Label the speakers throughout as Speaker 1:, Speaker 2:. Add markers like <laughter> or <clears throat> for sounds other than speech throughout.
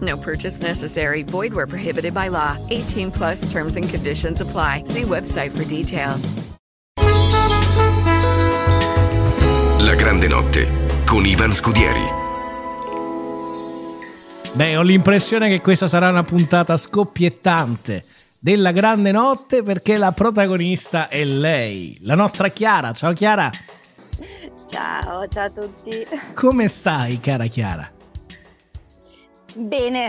Speaker 1: No purchase necessary. Void where prohibited by law. 18 plus terms and conditions apply. See website for details.
Speaker 2: La grande notte con Ivan Scudieri.
Speaker 3: Beh, ho l'impressione che questa sarà una puntata scoppiettante della grande notte perché la protagonista è lei, la nostra Chiara. Ciao Chiara.
Speaker 4: Ciao, ciao a tutti.
Speaker 3: Come stai, cara Chiara?
Speaker 4: Bene,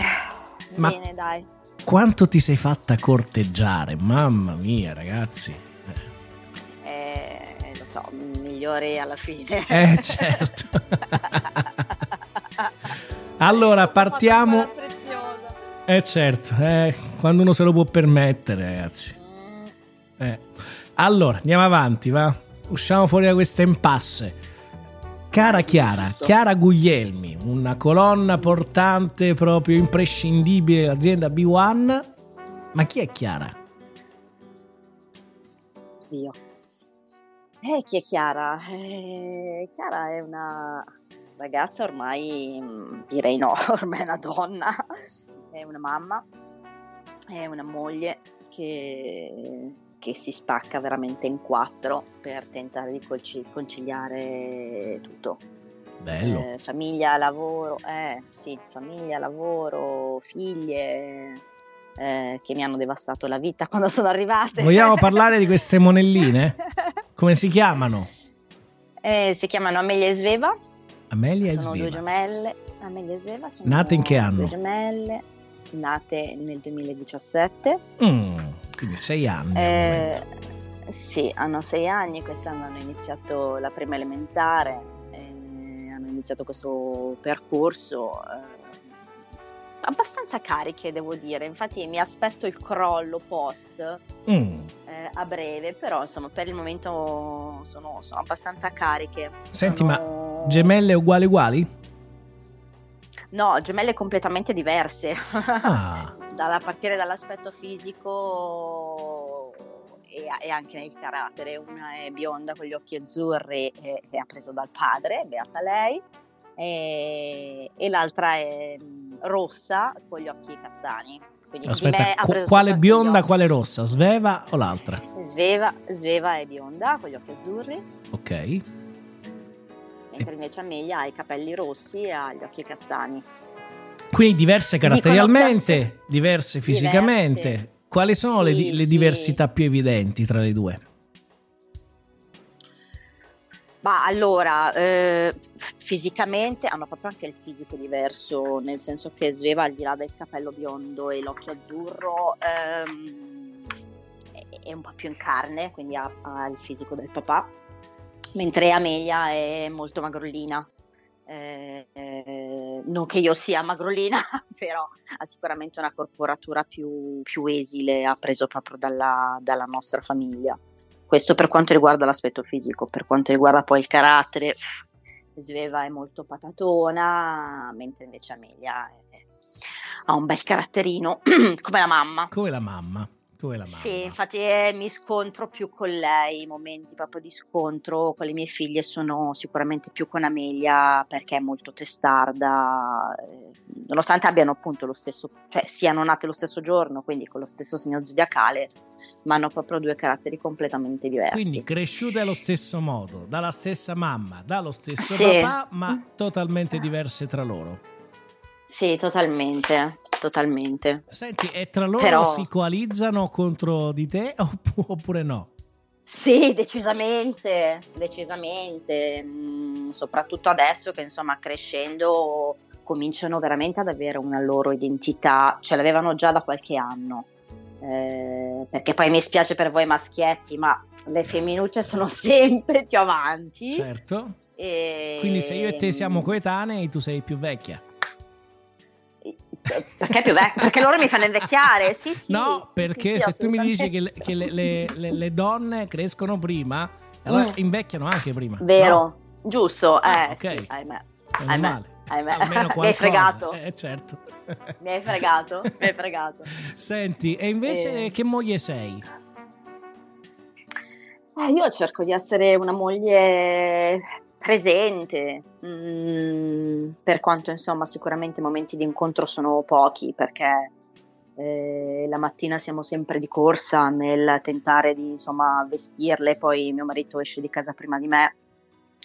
Speaker 3: Ma-
Speaker 4: bene, dai.
Speaker 3: Quanto ti sei fatta corteggiare? Mamma mia, ragazzi.
Speaker 4: Eh, lo so, migliori alla fine.
Speaker 3: Eh, certo. allora, partiamo. Eh, certo, eh, quando uno se lo può permettere, ragazzi.
Speaker 4: Mm,
Speaker 3: Eh. Allora, andiamo avanti, va. Usciamo fuori da queste impasse. Cara Chiara, Chiara Guglielmi, una colonna portante proprio imprescindibile dell'azienda B1. Ma chi è Chiara?
Speaker 4: Dio. Eh, chi è Chiara? Eh, Chiara è una ragazza ormai, mm, direi no, <laughs> ormai è una donna, è una mamma, è una moglie che, che si spacca veramente in quattro per tentare di conciliare tutto.
Speaker 3: Bello.
Speaker 4: Eh, famiglia, lavoro, eh sì, famiglia, lavoro, figlie eh, che mi hanno devastato la vita <laughs> quando sono arrivate.
Speaker 3: Vogliamo parlare di queste monelline? <laughs> Come si chiamano?
Speaker 4: Eh, si chiamano Amelia e Sveva,
Speaker 3: Amelia e
Speaker 4: sono due
Speaker 3: Sveva.
Speaker 4: gemelle. Amelia e Sveva sono
Speaker 3: Nate in che anno?
Speaker 4: Due gemelle, nate nel 2017.
Speaker 3: Mm, quindi sei anni.
Speaker 4: Eh, sì, hanno sei anni, quest'anno hanno iniziato la prima elementare, eh, hanno iniziato questo percorso eh, abbastanza cariche, devo dire. Infatti mi aspetto il crollo post
Speaker 3: Mm.
Speaker 4: eh, a breve, però insomma per il momento sono, sono abbastanza cariche.
Speaker 3: Senti,
Speaker 4: Sono-
Speaker 3: ma gemelle uguali uguali?
Speaker 4: No, gemelle completamente diverse.
Speaker 3: Ah, <laughs>
Speaker 4: Dalla- a partire dall'aspetto fisico e, e anche nel carattere. Una è bionda con gli occhi azzurri e, e ha preso dal padre, beata lei, e, e l'altra è mm, rossa con gli occhi castani. Quindi
Speaker 3: aspetta, qu- quale bionda, quale rossa? Sveva o l'altra?
Speaker 4: Sveva, Sveva è bionda con gli occhi azzurri,
Speaker 3: Ok.
Speaker 4: mentre invece Amelia ha i capelli rossi e ha gli occhi castani.
Speaker 3: Quindi diverse caratterialmente, diverse fisicamente.
Speaker 4: Diverse.
Speaker 3: Quali sono le,
Speaker 4: Sì,
Speaker 3: le
Speaker 4: sì.
Speaker 3: diversità più evidenti tra le due?
Speaker 4: Ma allora, eh, fisicamente hanno proprio anche il fisico diverso, nel senso che Sveva, al di là del capello biondo e l'occhio azzurro, ehm, è, un po' più in carne, quindi ha, ha il fisico del papà, mentre Amelia è molto magrolina. Eh, eh, non che io sia magrolina, <laughs> però ha sicuramente una corporatura più, più esile, ha preso proprio dalla- dalla nostra famiglia. Questo per quanto riguarda l'aspetto fisico, per quanto riguarda poi il carattere, Sveva è molto patatona, mentre invece Amelia è- ha un bel caratterino, <clears throat> come la mamma.
Speaker 3: Come la mamma. Come la mamma.
Speaker 4: Sì, infatti eh, mi scontro più con lei, i momenti proprio di scontro con le mie figlie sono sicuramente più con Amelia perché è molto testarda, eh, nonostante abbiano appunto lo stesso, cioè siano nate lo stesso giorno, quindi con lo stesso segno zodiacale, ma hanno proprio due caratteri completamente diversi.
Speaker 3: Quindi cresciute allo stesso modo, dalla stessa mamma, dallo stesso
Speaker 4: Sì.
Speaker 3: papà, ma totalmente diverse tra loro.
Speaker 4: Sì, totalmente, totalmente.
Speaker 3: Senti, e tra loro
Speaker 4: Però-
Speaker 3: si coalizzano contro di te <laughs> opp- oppure no?
Speaker 4: Sì, decisamente, decisamente, mm, soprattutto adesso che insomma crescendo cominciano veramente ad avere una loro identità, ce l'avevano già da qualche anno, eh, perché poi mi spiace per voi maschietti, ma le femminucce sono <laughs> sempre più avanti.
Speaker 3: Certo.
Speaker 4: E...
Speaker 3: Quindi se io e te siamo coetanei, tu sei più vecchia.
Speaker 4: Perché più vecchia? Perché loro mi fanno invecchiare, sì, sì.
Speaker 3: No,
Speaker 4: sì,
Speaker 3: perché
Speaker 4: sì,
Speaker 3: se tu mi dici che, le, che le, le, le, donne crescono prima, allora mm. invecchiano anche prima.
Speaker 4: Vero,
Speaker 3: no?
Speaker 4: giusto, eh,
Speaker 3: ah, ok.
Speaker 4: Sì, ahimè.
Speaker 3: Meno
Speaker 4: ahimè.
Speaker 3: male.
Speaker 4: ahimè. <laughs> mi hai fregato.
Speaker 3: Eh, certo.
Speaker 4: mi hai fregato, mi hai fregato. <laughs>
Speaker 3: Senti, e invece
Speaker 4: Eh.
Speaker 3: che moglie sei?
Speaker 4: Eh, io cerco di essere una moglie presente, mm, per quanto insomma sicuramente i momenti di incontro sono pochi perché eh, la mattina siamo sempre di corsa nel tentare di insomma vestirle, poi mio marito esce di casa prima di me,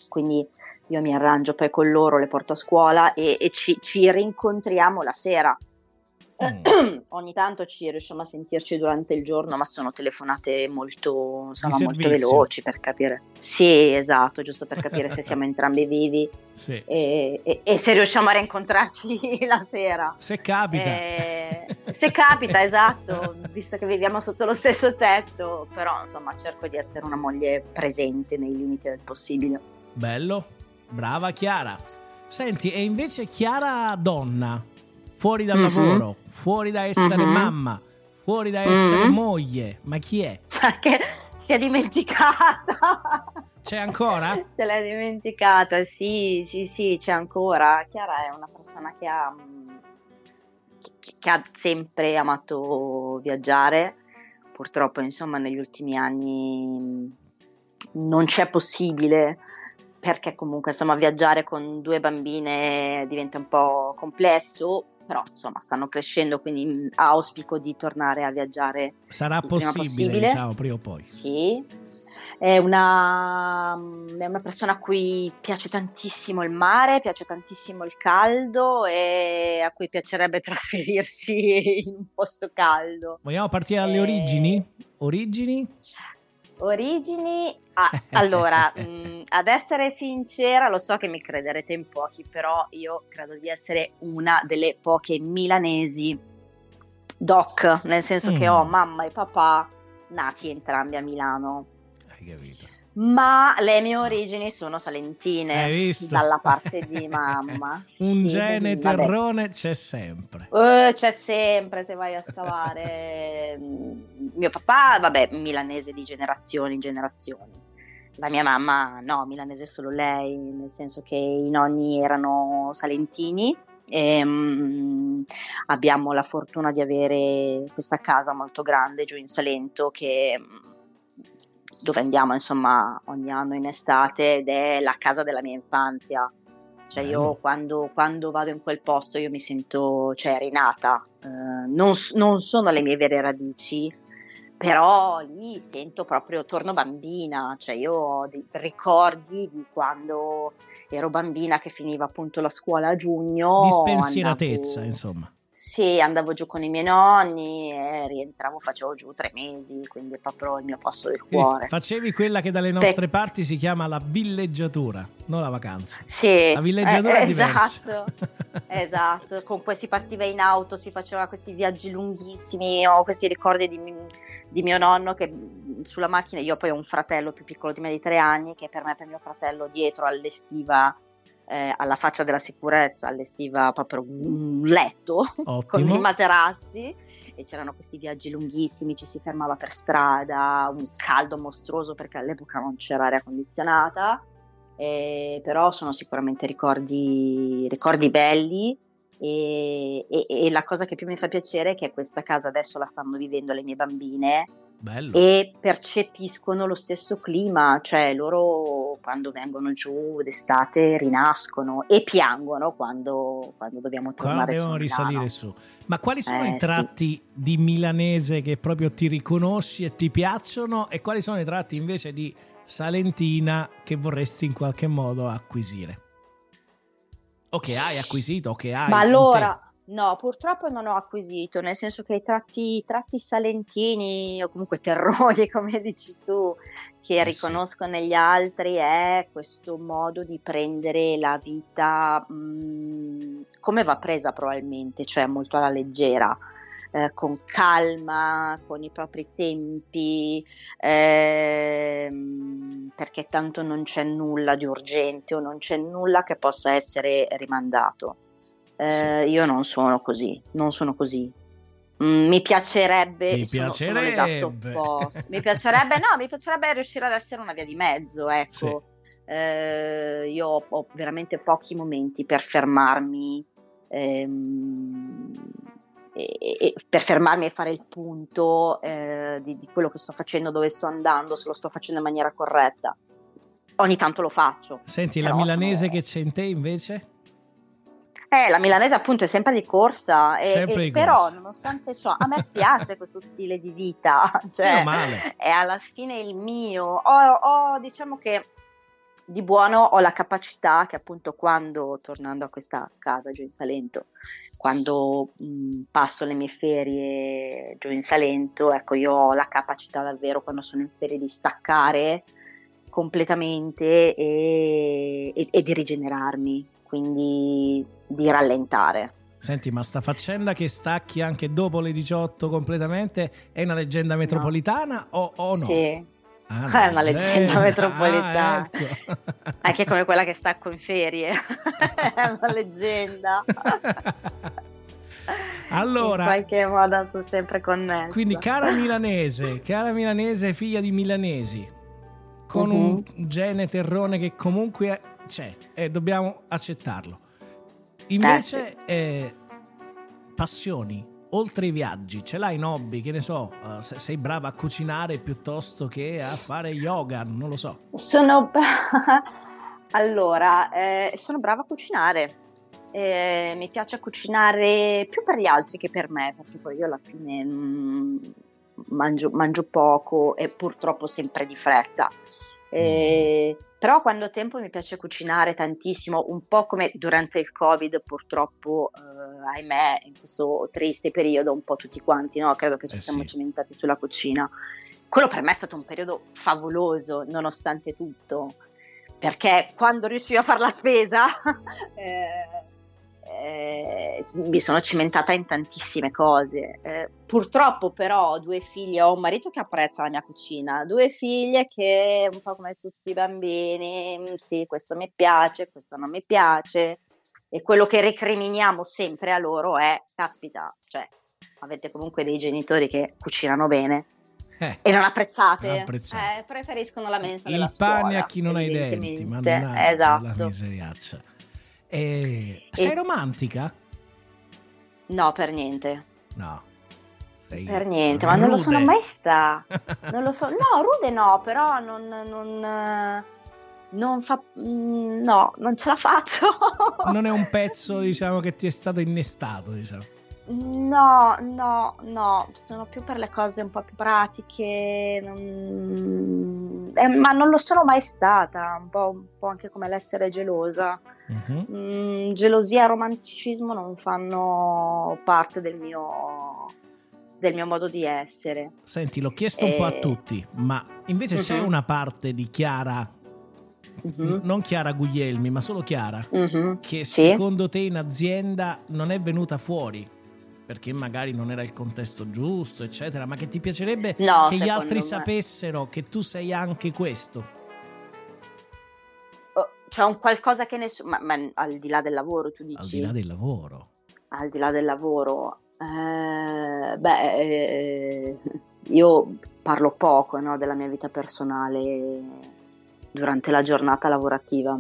Speaker 4: quindi io mi arrangio poi con loro, le porto a scuola e, e ci, ci rincontriamo la sera.
Speaker 3: Mm. <clears throat>
Speaker 4: Ogni tanto ci riusciamo a sentirci durante il giorno, ma sono telefonate molto,
Speaker 3: Di
Speaker 4: molto veloci per capire. Sì, esatto, giusto per capire se siamo <laughs> entrambi vivi
Speaker 3: Sì.
Speaker 4: e, e- e se riusciamo a rincontrarci <laughs> la sera.
Speaker 3: Se capita.
Speaker 4: Eh, se capita, <laughs> esatto, visto che viviamo sotto lo stesso tetto, però insomma cerco di essere una moglie presente nei limiti del possibile.
Speaker 3: Bello. Brava Chiara. Senti, e invece Chiara donna, fuori dal
Speaker 4: Mhm.
Speaker 3: lavoro, fuori da essere
Speaker 4: Mhm.
Speaker 3: mamma, fuori da essere
Speaker 4: Mhm.
Speaker 3: moglie, ma chi è?
Speaker 4: Perché si è dimenticata.
Speaker 3: C'è ancora?
Speaker 4: Se l'è dimenticata, sì, sì, sì, c'è ancora. Chiara è una persona che ha, che- che ha sempre amato viaggiare. Purtroppo, insomma, negli ultimi anni mh, non c'è possibile perché comunque, insomma, viaggiare con due bambine diventa un po' complesso, però, insomma, stanno crescendo, quindi mh, auspico di tornare a viaggiare
Speaker 3: Sarà possibile,
Speaker 4: possibile.
Speaker 3: diciamo, prima o poi.
Speaker 4: sì, è una, è una persona a cui piace tantissimo il mare, piace tantissimo il caldo e a cui piacerebbe <laughs> trasferirsi in un posto caldo.
Speaker 3: Vogliamo partire dalle
Speaker 4: Eh,
Speaker 3: origini? Origini?
Speaker 4: Origini, ah, allora, <laughs> mh, ad essere sincera, lo so che mi crederete in pochi, però io credo di essere una delle poche milanesi doc, nel senso che
Speaker 3: Mm.
Speaker 4: ho mamma e papà nati entrambi a Milano.
Speaker 3: Hai capito.
Speaker 4: Ma le mie origini sono salentine,
Speaker 3: Hai visto?
Speaker 4: dalla parte di mamma. <laughs>
Speaker 3: Un
Speaker 4: Sì,
Speaker 3: gene terrone c'è sempre.
Speaker 4: Eh, c'è sempre se vai a scavare. Mm, Mio papà, vabbè, milanese di generazioni in generazioni. La mia mamma, no, milanese solo lei, nel senso che i nonni erano salentini. E, mm, abbiamo la fortuna di avere questa casa molto grande giù in Salento che, mm, dove andiamo insomma ogni anno in estate ed è la casa della mia infanzia. Cioè io quando, quando vado in quel posto io mi sento, cioè, rinata. Eh, non, non sono le mie vere radici, però lì sento proprio, torno bambina. Cioè io ho dei ricordi di quando ero bambina che finiva appunto la scuola a giugno.
Speaker 3: Di spensieratezza,
Speaker 4: andavo-
Speaker 3: insomma.
Speaker 4: Sì, andavo giù con i miei nonni e rientravo, facevo giù tre mesi, quindi è proprio il mio posto del cuore.
Speaker 3: facevi quella che dalle nostre parti si chiama la villeggiatura, non la vacanza.
Speaker 4: Sì,
Speaker 3: La villeggiatura
Speaker 4: eh,
Speaker 3: è diversa.
Speaker 4: esatto, <laughs> esatto. Comunque si partiva in auto, si faceva questi viaggi lunghissimi. Ho questi ricordi di, di mio nonno che mh, sulla macchina, io poi ho un fratello più piccolo di me di tre anni, che per me e per mio fratello dietro allestiva, eh, alla faccia della sicurezza, allestiva proprio un letto <laughs> con
Speaker 3: Ottimo.
Speaker 4: i materassi. E c'erano questi viaggi lunghissimi, ci si fermava per strada, un caldo mostruoso perché all'epoca non c'era aria condizionata. Eh, però sono sicuramente ricordi, ricordi belli e, e- e la cosa che più mi fa piacere è che questa casa adesso la stanno vivendo le mie bambine
Speaker 3: Bello.
Speaker 4: e percepiscono lo stesso clima, cioè loro quando vengono giù d'estate rinascono e piangono quando, quando dobbiamo
Speaker 3: Quando
Speaker 4: tornare
Speaker 3: devono
Speaker 4: su
Speaker 3: risalire su. Ma quali sono
Speaker 4: Eh,
Speaker 3: i
Speaker 4: sì.
Speaker 3: tratti di milanese che proprio ti riconosci e ti piacciono e quali sono i tratti invece di salentina che vorresti in qualche modo acquisire? O che hai acquisito o che hai
Speaker 4: Ma allora, no, purtroppo non ho acquisito, nel senso che i tratti, tratti salentini o comunque terroni, <laughs> come dici tu, che
Speaker 3: Eh,
Speaker 4: riconosco negli altri è questo modo di prendere la vita mh, come va presa probabilmente, cioè molto alla leggera, eh, con calma, con i propri tempi, ehm, perché tanto non c'è nulla di urgente o non c'è nulla che possa essere rimandato. Eh, Io non sono così, non sono così. Mm, mi piacerebbe, sono, sono
Speaker 3: piacerebbe.
Speaker 4: opposto. Mi piacerebbe, no, mi piacerebbe riuscire ad essere una via di mezzo, ecco. Eh, io ho, ho veramente pochi momenti per fermarmi, ehm, e, e- per fermarmi e fare il punto eh, di, di quello che sto facendo, dove sto andando, se lo sto facendo in maniera corretta. Ogni tanto lo faccio.
Speaker 3: Senti, la milanese
Speaker 4: sono-
Speaker 3: che c'è in te invece?
Speaker 4: Eh, la milanese appunto è sempre di corsa, e-
Speaker 3: Sempre
Speaker 4: e
Speaker 3: di
Speaker 4: però
Speaker 3: corsa.
Speaker 4: nonostante ciò a me piace questo stile di vita, <laughs> cioè è alla fine il mio. Ho, ho, diciamo che di buono ho la capacità che appunto quando, tornando a questa casa giù in Salento, quando mh, passo le mie ferie giù in Salento, ecco io ho la capacità davvero quando sono in ferie di staccare completamente e, e- e di rigenerarmi, quindi di rallentare.
Speaker 3: Senti, ma sta faccenda che stacchi anche dopo le 18 completamente è una leggenda metropolitana o, o no?
Speaker 4: Sì,
Speaker 3: Ah, <laughs>
Speaker 4: È una leggenda metropolitana.
Speaker 3: Ah, ecco. <laughs>
Speaker 4: anche come quella che stacco in ferie, <laughs> è una leggenda.
Speaker 3: Allora,
Speaker 4: in qualche modo sono sempre connessa.
Speaker 3: Quindi, cara milanese, cara milanese, figlia di milanesi, con
Speaker 4: Mhm.
Speaker 3: un gene terrone che comunque c'è e dobbiamo accettarlo. Invece, eh, passioni, oltre i viaggi, ce l'hai in hobby, che ne so, eh, se- sei brava a cucinare piuttosto che a fare yoga, non lo so.
Speaker 4: Sono bra- <laughs> allora, eh, sono brava a cucinare. Eh, mi piace cucinare più per gli altri che per me, perché poi io alla fine mm, mangio, mangio poco e purtroppo sempre di fretta. Eh, però quando ho tempo mi piace cucinare tantissimo, un po' come durante il Covid, purtroppo, eh, ahimè, in questo triste periodo, un po' tutti quanti, no? Credo che ci
Speaker 3: Eh
Speaker 4: siamo
Speaker 3: sì.
Speaker 4: cimentati sulla cucina. Quello per me è stato un periodo favoloso, nonostante tutto, perché quando riuscivo a fare la spesa <laughs> eh, eh, mi sono cimentata in tantissime cose. Eh, purtroppo però ho due figlie, ho un marito che apprezza la mia cucina, due figlie che un po' come tutti i bambini, mm, sì, questo mi piace, questo non mi piace. E quello che recriminiamo sempre a loro è, caspita, cioè avete comunque dei genitori che cucinano bene
Speaker 3: Eh,
Speaker 4: e non apprezzate,
Speaker 3: Non apprezzate.
Speaker 4: Eh, preferiscono la mensa
Speaker 3: il pane
Speaker 4: scuola,
Speaker 3: a chi non ha i denti, ma non ha
Speaker 4: esatto.
Speaker 3: la miseriaccia. E, sei
Speaker 4: E-
Speaker 3: romantica?
Speaker 4: No, per niente.
Speaker 3: No. Sei
Speaker 4: Per niente, ma non lo
Speaker 3: rude.
Speaker 4: sono mai sta. <laughs> Non lo so. No, rude no, però non, non, non fa. No, non ce la faccio.
Speaker 3: non è un <laughs> pezzo, diciamo, che ti è stato innestato, diciamo.
Speaker 4: No, no, no, sono più per le cose un po' più pratiche, non- eh, ma non lo sono mai stata, un po', un po' anche come l'essere gelosa.
Speaker 3: Mhm.
Speaker 4: Mm, gelosia e romanticismo non fanno parte del mio, del mio modo di essere.
Speaker 3: Senti, l'ho chiesto un po' a
Speaker 4: Eh.
Speaker 3: tutti, ma invece c'è
Speaker 4: Mhm.
Speaker 3: una parte di Chiara,
Speaker 4: Mhm,
Speaker 3: non Chiara Guglielmi, ma solo Chiara,
Speaker 4: mhm,
Speaker 3: che
Speaker 4: sì.
Speaker 3: secondo te in azienda non è venuta fuori? Perché magari non era il contesto giusto, eccetera, ma che ti piacerebbe
Speaker 4: No,
Speaker 3: che gli altri
Speaker 4: me-
Speaker 3: sapessero che tu sei anche questo.
Speaker 4: Oh, C'è un qualcosa che nessuno, ma, ma al di là del lavoro, tu
Speaker 3: Al
Speaker 4: dici?
Speaker 3: di là del lavoro.
Speaker 4: al di là del lavoro, eh, beh, eh, io parlo poco no, della mia vita personale durante la giornata lavorativa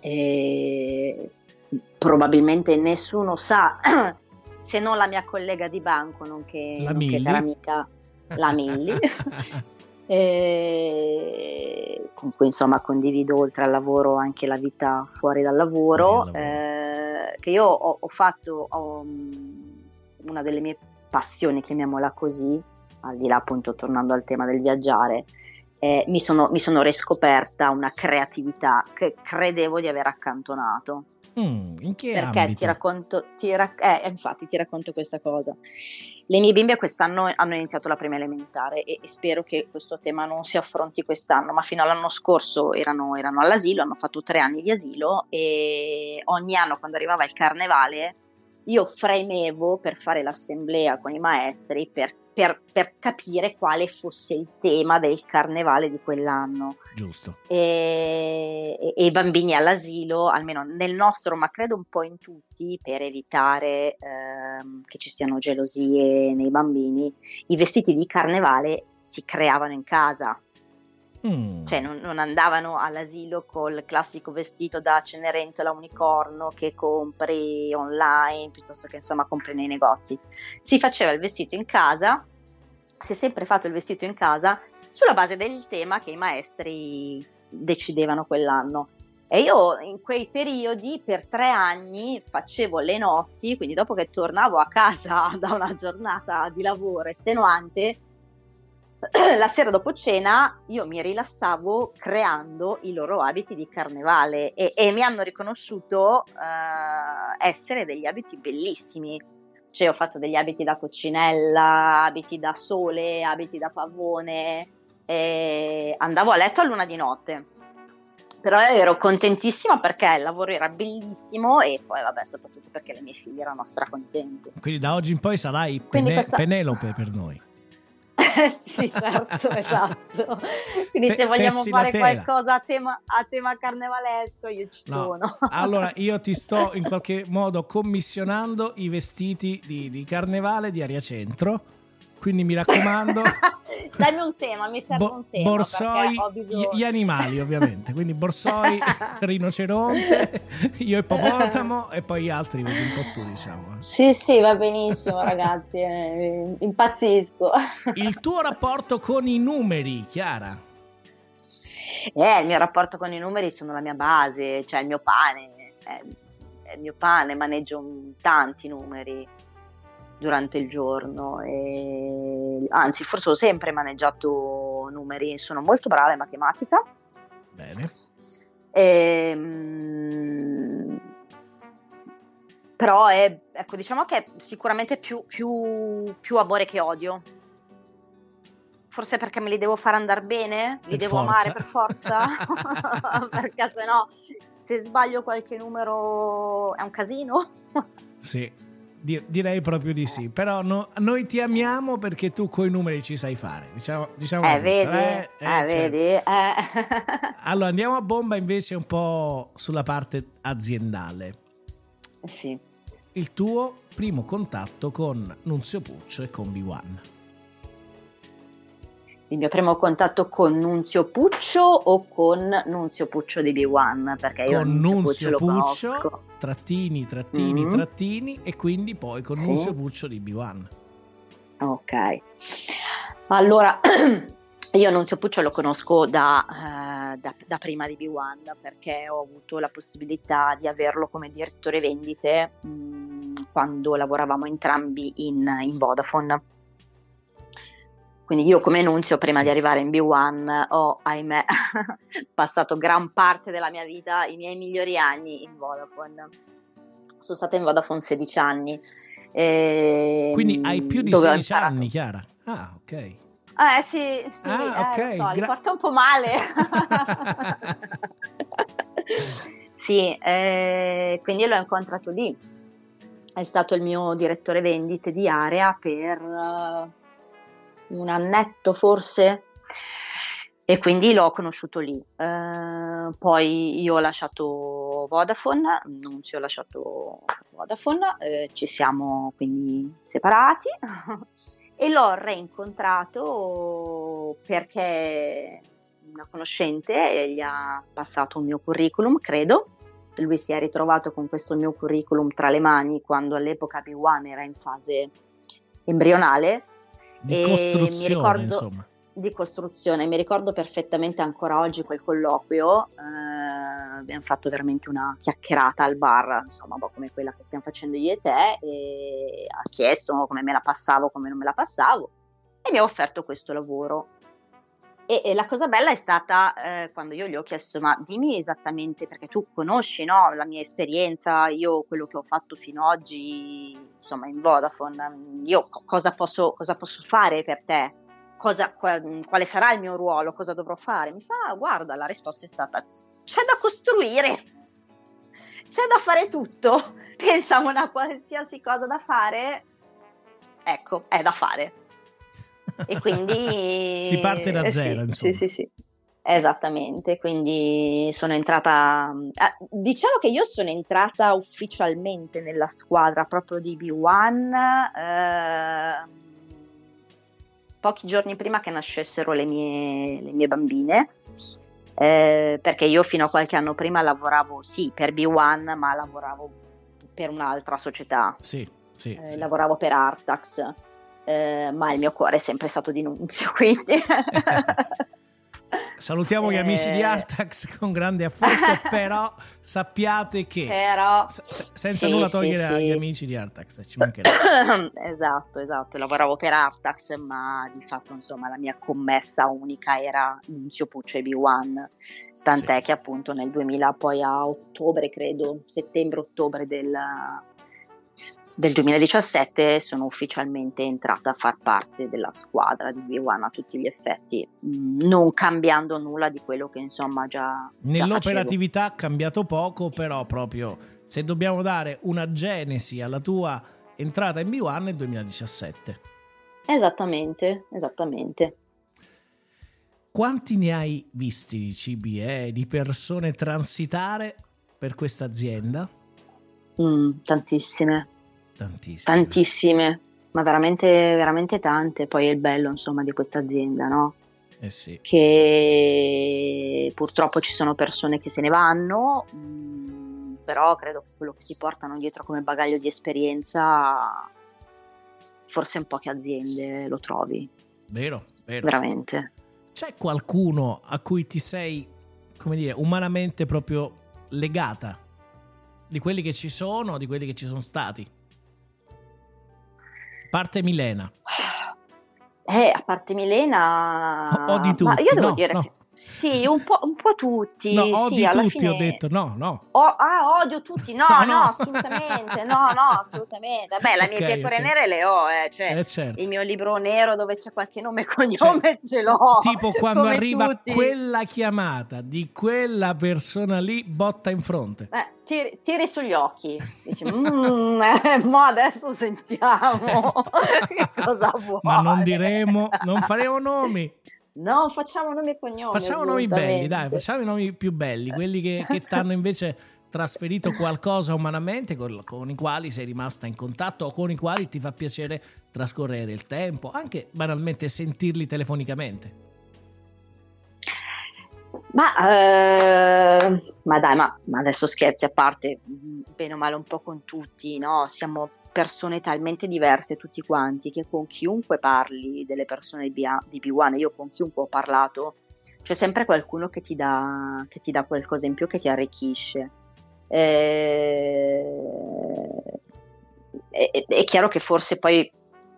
Speaker 4: e probabilmente nessuno sa, <clears throat> se non la mia collega di banco, nonché,
Speaker 3: La
Speaker 4: nonché
Speaker 3: Milli.
Speaker 4: cara amica, la Milli, <laughs> e con cui insomma condivido oltre al lavoro anche la vita fuori dal lavoro,
Speaker 3: lavoro.
Speaker 4: eh, che io ho, ho fatto ho, mm, una delle mie passioni, chiamiamola così, al di là appunto tornando al tema del viaggiare, eh, mi, sono, mi sono riscoperta una creatività che credevo di aver accantonato.
Speaker 3: Mm, in che
Speaker 4: perché
Speaker 3: ambito?
Speaker 4: ti racconto, ti rac- eh, infatti ti racconto questa cosa. Le mie bimbe quest'anno hanno iniziato la prima elementare e, e spero che questo tema non si affronti quest'anno, ma fino all'anno scorso erano, erano all'asilo, hanno fatto tre anni di asilo e ogni anno quando arrivava il carnevale io fremevo per fare l'assemblea con i maestri per, per- per capire quale fosse il tema del carnevale di quell'anno
Speaker 3: Giusto.
Speaker 4: e, e- i bambini all'asilo, almeno nel nostro, ma credo un po' in tutti, per evitare ehm, che ci siano gelosie nei bambini, i vestiti di carnevale si creavano in casa,
Speaker 3: Mm.
Speaker 4: cioè non, non andavano all'asilo col classico vestito da Cenerentola unicorno che compri online piuttosto che insomma compri nei negozi. Si faceva il vestito in casa, si è sempre fatto il vestito in casa sulla base del tema che i maestri decidevano quell'anno. E io in quei periodi per tre anni facevo le notti, quindi dopo che tornavo a casa <laughs> da una giornata di lavoro estenuante, <clears throat> la sera dopo cena io mi rilassavo creando i loro abiti di carnevale e, e mi hanno riconosciuto eh, essere degli abiti bellissimi. Cioè ho fatto degli abiti da coccinella, abiti da sole, abiti da pavone, e andavo a letto a luna di notte. Però ero contentissima perché il lavoro era bellissimo e poi vabbè soprattutto perché le mie figlie erano stracontente.
Speaker 3: Quindi da oggi in poi sarai Pene-
Speaker 4: questa-
Speaker 3: Penelope per noi.
Speaker 4: Sì, certo, <laughs> esatto. Quindi
Speaker 3: Te-
Speaker 4: se vogliamo fare qualcosa a tema, a tema carnevalesco, io ci
Speaker 3: No.
Speaker 4: sono. <laughs>
Speaker 3: Allora io ti sto in qualche modo commissionando i vestiti di, di carnevale di Aria Centro. Quindi mi raccomando. <laughs>
Speaker 4: Dammi un tema, mi serve
Speaker 3: bo-
Speaker 4: un tema.
Speaker 3: borsoi, gli, gli animali ovviamente. Quindi borsoi, <laughs> rinoceronte, io ippopotamo e poi gli altri vedi un po' tu diciamo.
Speaker 4: Sì, sì, va benissimo, ragazzi. eh, impazzisco.
Speaker 3: Il tuo rapporto con i numeri, Chiara.
Speaker 4: Eh, il mio rapporto con i numeri sono la mia base, cioè il mio pane. È, è il mio pane, maneggio tanti numeri durante il giorno. E, anzi, forse ho sempre maneggiato numeri, sono molto brava in matematica.
Speaker 3: Bene.
Speaker 4: Ehm, però è, ecco, diciamo che è sicuramente più, più- più amore che odio. Forse perché me li devo far andare bene, li
Speaker 3: Per
Speaker 4: devo
Speaker 3: forza.
Speaker 4: amare per forza, <laughs> <laughs> perché se no, se sbaglio qualche numero è un casino.
Speaker 3: Sì, direi proprio di sì. Però no- noi ti amiamo perché tu coi numeri ci sai fare. Diciamo, diciamo
Speaker 4: Eh,
Speaker 3: tutto,
Speaker 4: vedi?
Speaker 3: eh?
Speaker 4: Eh,
Speaker 3: Eh, certo.
Speaker 4: vedi? Eh. <laughs>
Speaker 3: Allora andiamo a bomba invece un po' sulla parte aziendale.
Speaker 4: sì.
Speaker 3: Il tuo primo contatto con Nunzio Puccio e con B1.
Speaker 4: Il mio primo contatto con Nunzio Puccio o con Nunzio Puccio di B1? Perché io
Speaker 3: Con
Speaker 4: Nunzio,
Speaker 3: Nunzio
Speaker 4: Puccio
Speaker 3: Puccio, trattini, trattini,
Speaker 4: Mhm.
Speaker 3: trattini e quindi poi con
Speaker 4: Sì.
Speaker 3: Nunzio Puccio di B1.
Speaker 4: Ok, allora <clears throat> io Nunzio Puccio lo conosco da, eh, da- da prima di B1 perché ho avuto la possibilità di averlo come direttore vendite mh, quando lavoravamo entrambi in, in Vodafone. Quindi io come Nunzio prima di arrivare in B1 ho, ahimè, <laughs> passato gran parte della mia vita, i miei migliori anni in Vodafone. Sono stata in Vodafone 16 anni. ehm,
Speaker 3: Quindi hai più di
Speaker 4: dove ho
Speaker 3: 16
Speaker 4: imparato-
Speaker 3: anni, Chiara. Ah, ok.
Speaker 4: eh sì, sì,
Speaker 3: Ah,
Speaker 4: eh,
Speaker 3: ok,
Speaker 4: lo so, li
Speaker 3: gra-
Speaker 4: porta un po' male. <laughs> sì, eh, quindi l'ho incontrato lì. È stato il mio direttore vendite di area per eh, un annetto forse e quindi l'ho conosciuto lì. Eh, poi io ho lasciato Vodafone, non ci ho lasciato Vodafone, eh, ci siamo quindi separati <laughs> e l'ho reincontrato perché una conoscente gli ha passato un mio curriculum, credo. Lui si è ritrovato con questo mio curriculum tra le mani quando all'epoca B1 era in fase embrionale
Speaker 3: Di
Speaker 4: E
Speaker 3: costruzione,
Speaker 4: mi ricordo-
Speaker 3: insomma.
Speaker 4: di costruzione. Mi ricordo perfettamente ancora oggi quel colloquio. eh, abbiamo fatto veramente una chiacchierata al bar, insomma, boh, come quella che stiamo facendo io e te. E ha chiesto come me la passavo, come non me la passavo, e mi ha offerto questo lavoro. E, e, la cosa bella è stata eh, quando io gli ho chiesto, ma dimmi esattamente, perché tu conosci no, la mia esperienza, io quello che ho fatto fino ad oggi, insomma, in Vodafone, io cosa posso, cosa posso fare per te? Cosa, quale sarà il mio ruolo? Cosa dovrò fare? Mi fa, guarda, la risposta è stata, c'è da costruire, c'è da fare tutto. <laughs> Pensavo a una qualsiasi cosa da fare, ecco, è da fare e quindi... <laughs>
Speaker 3: si parte da zero,
Speaker 4: sì,
Speaker 3: insomma.
Speaker 4: Sì, sì, sì. Esattamente, quindi sono entrata, eh, diciamo che io sono entrata ufficialmente nella squadra proprio di B1 eh, pochi giorni prima che nascessero le mie, le mie bambine, eh, perché io fino a qualche anno prima lavoravo sì per B1, ma lavoravo per un'altra società,
Speaker 3: sì, sì,
Speaker 4: eh,
Speaker 3: sì.
Speaker 4: lavoravo per Artax eh, ma il mio cuore è sempre stato di Nunzio, quindi... <laughs>
Speaker 3: Salutiamo gli amici di eh. Artax con grande affetto, <laughs> però sappiate che
Speaker 4: però,
Speaker 3: s- senza sì, nulla togliere sì, agli sì. amici di Artax, ci mancherebbe. <coughs>
Speaker 4: esatto, esatto, lavoravo per Artax, ma di fatto insomma la mia commessa unica era Nunzio Puccio e B1, tant'è che appunto nel 2000 poi a ottobre, credo, settembre-ottobre del del 2017 sono ufficialmente entrata a far parte della squadra di B1 a tutti gli effetti, mm, non cambiando nulla di quello che insomma già...
Speaker 3: Nell'operatività
Speaker 4: ha
Speaker 3: cambiato poco, però proprio se dobbiamo dare una genesi alla tua entrata in B1 nel 2017.
Speaker 4: Esattamente, esattamente.
Speaker 3: Quanti ne hai visti di CBE, di persone transitare per questa azienda?
Speaker 4: Mm, tantissime,
Speaker 3: Tantissime.
Speaker 4: Tantissime, ma veramente, veramente tante. Poi è il bello, insomma, di questa azienda, no?
Speaker 3: Eh sì.
Speaker 4: Che purtroppo ci sono persone che se ne vanno, mh, mm, però credo che quello che si portano dietro come bagaglio di esperienza, forse in poche aziende lo trovi.
Speaker 3: Vero, vero.
Speaker 4: Veramente.
Speaker 3: C'è qualcuno a cui ti sei, come dire, umanamente proprio legata? Di quelli che ci sono, di quelli che ci sono stati? Parte Milena.
Speaker 4: Eh, a parte Milena...
Speaker 3: O, o di tutti. Ma
Speaker 4: io devo
Speaker 3: no,
Speaker 4: dire
Speaker 3: no.
Speaker 4: che... Sì, un po', un po tutti.
Speaker 3: No,
Speaker 4: sì,
Speaker 3: odi tutti,
Speaker 4: fine...
Speaker 3: ho detto, no, no.
Speaker 4: O, ah, odio tutti, <laughs> no, no, no, assolutamente, no, no, assolutamente. Beh, la <laughs> mia okay, pecore okay. nere le ho, eh, cioè
Speaker 3: eh, certo.
Speaker 4: il mio libro nero dove c'è qualche nome e cognome cioè, ce l'ho. <laughs>
Speaker 3: Tipo quando arriva tutti. quella chiamata di quella persona lì, botta in fronte.
Speaker 4: Eh, tiri, tiri sugli occhi, dici, mm, eh, ma adesso sentiamo certo. che cosa vuoi.
Speaker 3: Ma non diremo, non faremo nomi.
Speaker 4: No, facciamo nomi e cognomi.
Speaker 3: Facciamo nomi belli, dai, facciamo i nomi più belli, quelli che, che ti hanno invece trasferito qualcosa umanamente con, con, i quali sei rimasta in contatto o con i quali ti fa piacere trascorrere il tempo, anche banalmente sentirli telefonicamente.
Speaker 4: Ma, eh, ma dai, ma, ma, adesso scherzi a parte, bene o male un po' con tutti, no? Siamo persone talmente diverse tutti quanti che con chiunque parli delle persone di, B- di B1, io con chiunque ho parlato, c'è sempre qualcuno che ti dà, che ti dà qualcosa in più che ti arricchisce. E... È, è, chiaro che forse poi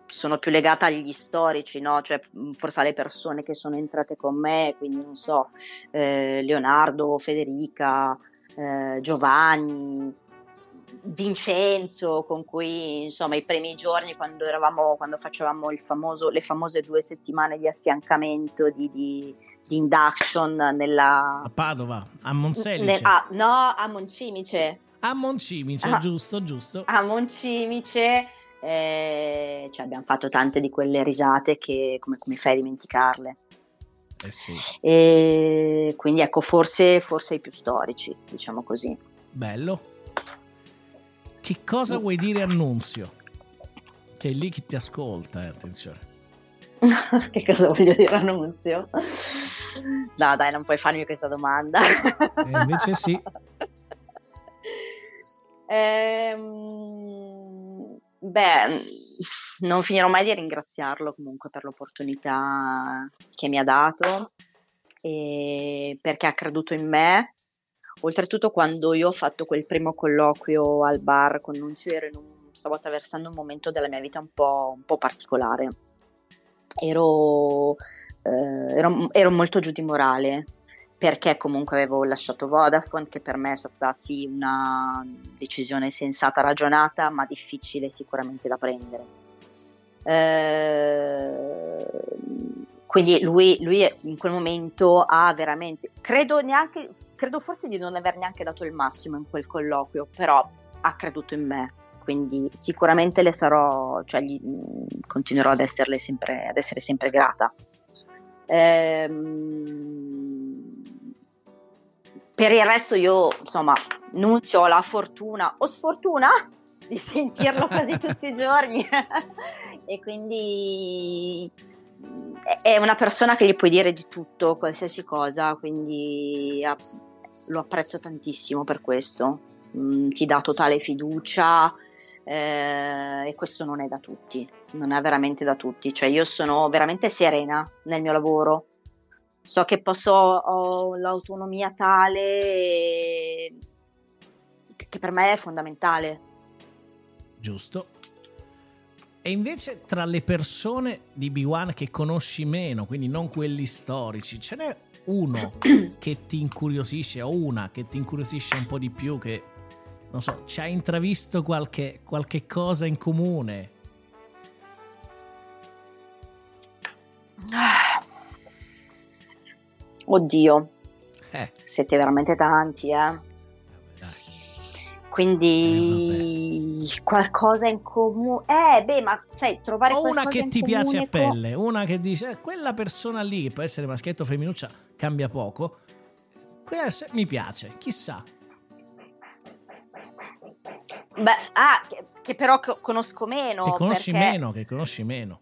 Speaker 4: sono più legata agli storici, no? cioè forse alle persone che sono entrate con me, quindi non so, eh, Leonardo, Federica, eh, Giovanni, Vincenzo, con cui insomma i primi giorni quando eravamo, quando facevamo famoso, le famose due settimane di affiancamento, di, di, di induction nella...
Speaker 3: A Padova, a Monselice. Ne,
Speaker 4: ah, no, a Moncimice.
Speaker 3: A Moncimice, ah, giusto, giusto.
Speaker 4: A Moncimice, eh, cioè abbiamo fatto tante di quelle risate che come, come fai a dimenticarle?
Speaker 3: Eh sì.
Speaker 4: E quindi ecco, forse, forse i più storici, diciamo così.
Speaker 3: Bello. Che cosa vuoi dire Annunzio? Che è lì chi ti ascolta, eh, attenzione. <laughs>
Speaker 4: che cosa voglio dire Annunzio? No, dai, non puoi farmi questa domanda.
Speaker 3: E invece sì.
Speaker 4: Ehm, beh, non finirò mai di ringraziarlo comunque per l'opportunità che mi ha dato e perché ha creduto in me Oltretutto quando io ho fatto quel primo colloquio al bar con Nunzio un, stavo attraversando un momento della mia vita un po', un po particolare ero, eh, ero, ero molto giù di morale perché comunque avevo lasciato Vodafone, che per me è stata sì una decisione sensata, ragionata, ma difficile sicuramente da prendere. Eh, quindi lui, lui, in quel momento ha veramente, credo neanche, credo forse di non aver neanche dato il massimo in quel colloquio, però ha creduto in me, quindi sicuramente le sarò, cioè gli, continuerò ad, sempre, ad essere sempre grata. Ehm, per il resto io, insomma, Nunzio ho la fortuna o sfortuna di sentirlo quasi <laughs> tutti i giorni <laughs> e quindi è una persona che gli puoi dire di tutto, qualsiasi cosa, quindi lo apprezzo tantissimo per questo. Mm, ti dà totale fiducia eh, e questo non è da tutti, non è veramente da tutti. Cioè io sono veramente serena nel mio lavoro, so che posso, ho l'autonomia tale che per me è fondamentale.
Speaker 3: Giusto. E invece tra le persone di B1 che conosci meno, quindi non quelli storici, ce n'è uno <clears throat> che ti incuriosisce o una che ti incuriosisce un po' di più, che non so, ci ha intravisto qualche, qualche cosa in comune?
Speaker 4: Oddio, eh. siete veramente tanti, eh. Quindi eh, qualcosa in comune. Eh, beh, ma sai, trovare o
Speaker 3: una che ti piace
Speaker 4: a
Speaker 3: pelle, con... una che dice eh, quella persona lì, può essere maschietto o femminuccia, cambia poco. Quella mi piace, chissà.
Speaker 4: Beh, ah, che, che però conosco meno.
Speaker 3: Che conosci
Speaker 4: perché...
Speaker 3: meno, che conosci meno.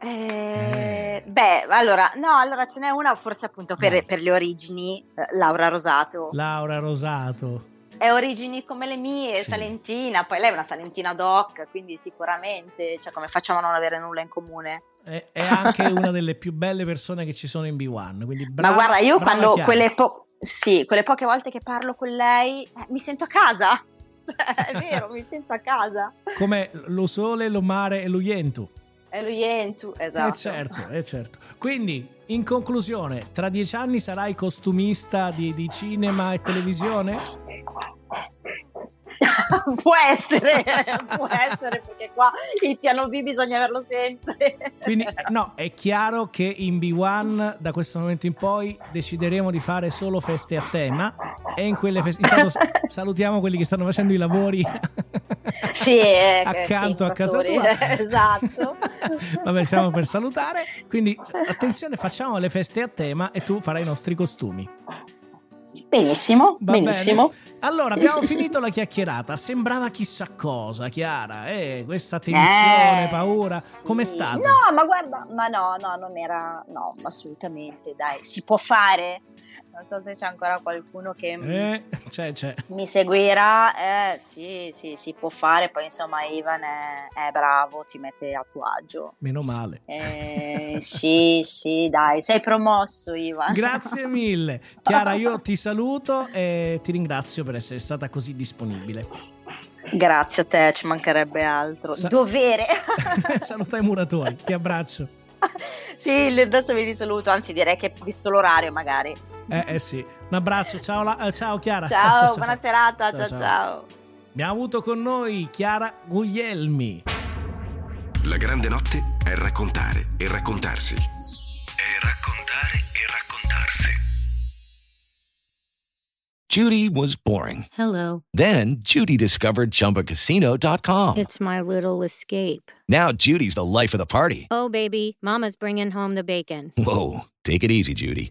Speaker 4: Eh, eh. Beh, allora, no, allora ce n'è una forse appunto per, per le origini, eh, Laura Rosato.
Speaker 3: Laura Rosato
Speaker 4: è origini come le mie, sì. salentina, poi lei è una salentina doc, quindi sicuramente, cioè come facciamo a non avere nulla in comune?
Speaker 3: È, è anche una delle più belle persone che ci sono in B1, quindi brava,
Speaker 4: Ma guarda, io quando quelle, po- sì, quelle, poche volte che parlo con lei eh, mi sento a casa, <laughs> è vero, mi sento a casa.
Speaker 3: Come lo sole, lo mare e lo yentu.
Speaker 4: È lo yentu, esatto.
Speaker 3: Eh certo, eh certo. Quindi, in conclusione, tra dieci anni sarai costumista di, di cinema e televisione? <laughs>
Speaker 4: può essere, <laughs> può essere perché qua il piano B bisogna averlo sempre.
Speaker 3: Quindi <laughs> no, è chiaro che in B1 da questo momento in poi decideremo di fare solo feste a tema e in quelle feste intanto <laughs> salutiamo quelli che stanno facendo i lavori
Speaker 4: sì, <laughs> eh,
Speaker 3: accanto
Speaker 4: sì,
Speaker 3: a casa tua. <laughs>
Speaker 4: esatto.
Speaker 3: Vabbè, siamo per salutare, quindi attenzione, facciamo le feste a tema e tu farai i nostri costumi.
Speaker 4: Benissimo, Va benissimo.
Speaker 3: Bene. Allora, abbiamo finito la chiacchierata. Sembrava chissà cosa, Chiara. Eh, questa tensione, eh, paura. Sì. Com'è stato?
Speaker 4: No, ma guarda, ma no, no, non era. No, assolutamente. Dai, si può fare non so se c'è ancora qualcuno che
Speaker 3: eh, c'è, c'è.
Speaker 4: mi seguirà. Eh, sì, sì, si può fare. Poi insomma, Ivan è, è bravo, ti mette a tuo agio.
Speaker 3: Meno male.
Speaker 4: Eh, sì, sì, dai, sei promosso, Ivan.
Speaker 3: Grazie mille. Chiara, io ti saluto e ti ringrazio per essere stata così disponibile.
Speaker 4: Grazie a te, ci mancherebbe altro. Sa- Dovere. <laughs>
Speaker 3: Saluta i muratori, ti abbraccio.
Speaker 4: sì, adesso vi saluto, anzi direi che visto l'orario magari
Speaker 3: eh, eh sì. Un abbraccio, ciao, la, eh, ciao Chiara.
Speaker 4: Ciao, ciao, ciao buona ciao. serata, ciao, ciao
Speaker 3: Abbiamo avuto con noi Chiara Guglielmi.
Speaker 2: La grande notte è raccontare e raccontarsi. È raccontare e raccontarsi.
Speaker 5: Judy was boring.
Speaker 6: Hello.
Speaker 5: Then Judy discovered chumbacasino.com.
Speaker 6: It's my little escape.
Speaker 5: Now Judy's the life of the party.
Speaker 6: Oh, baby, Mama's bringing home the bacon.
Speaker 5: Whoa. Take it easy, Judy.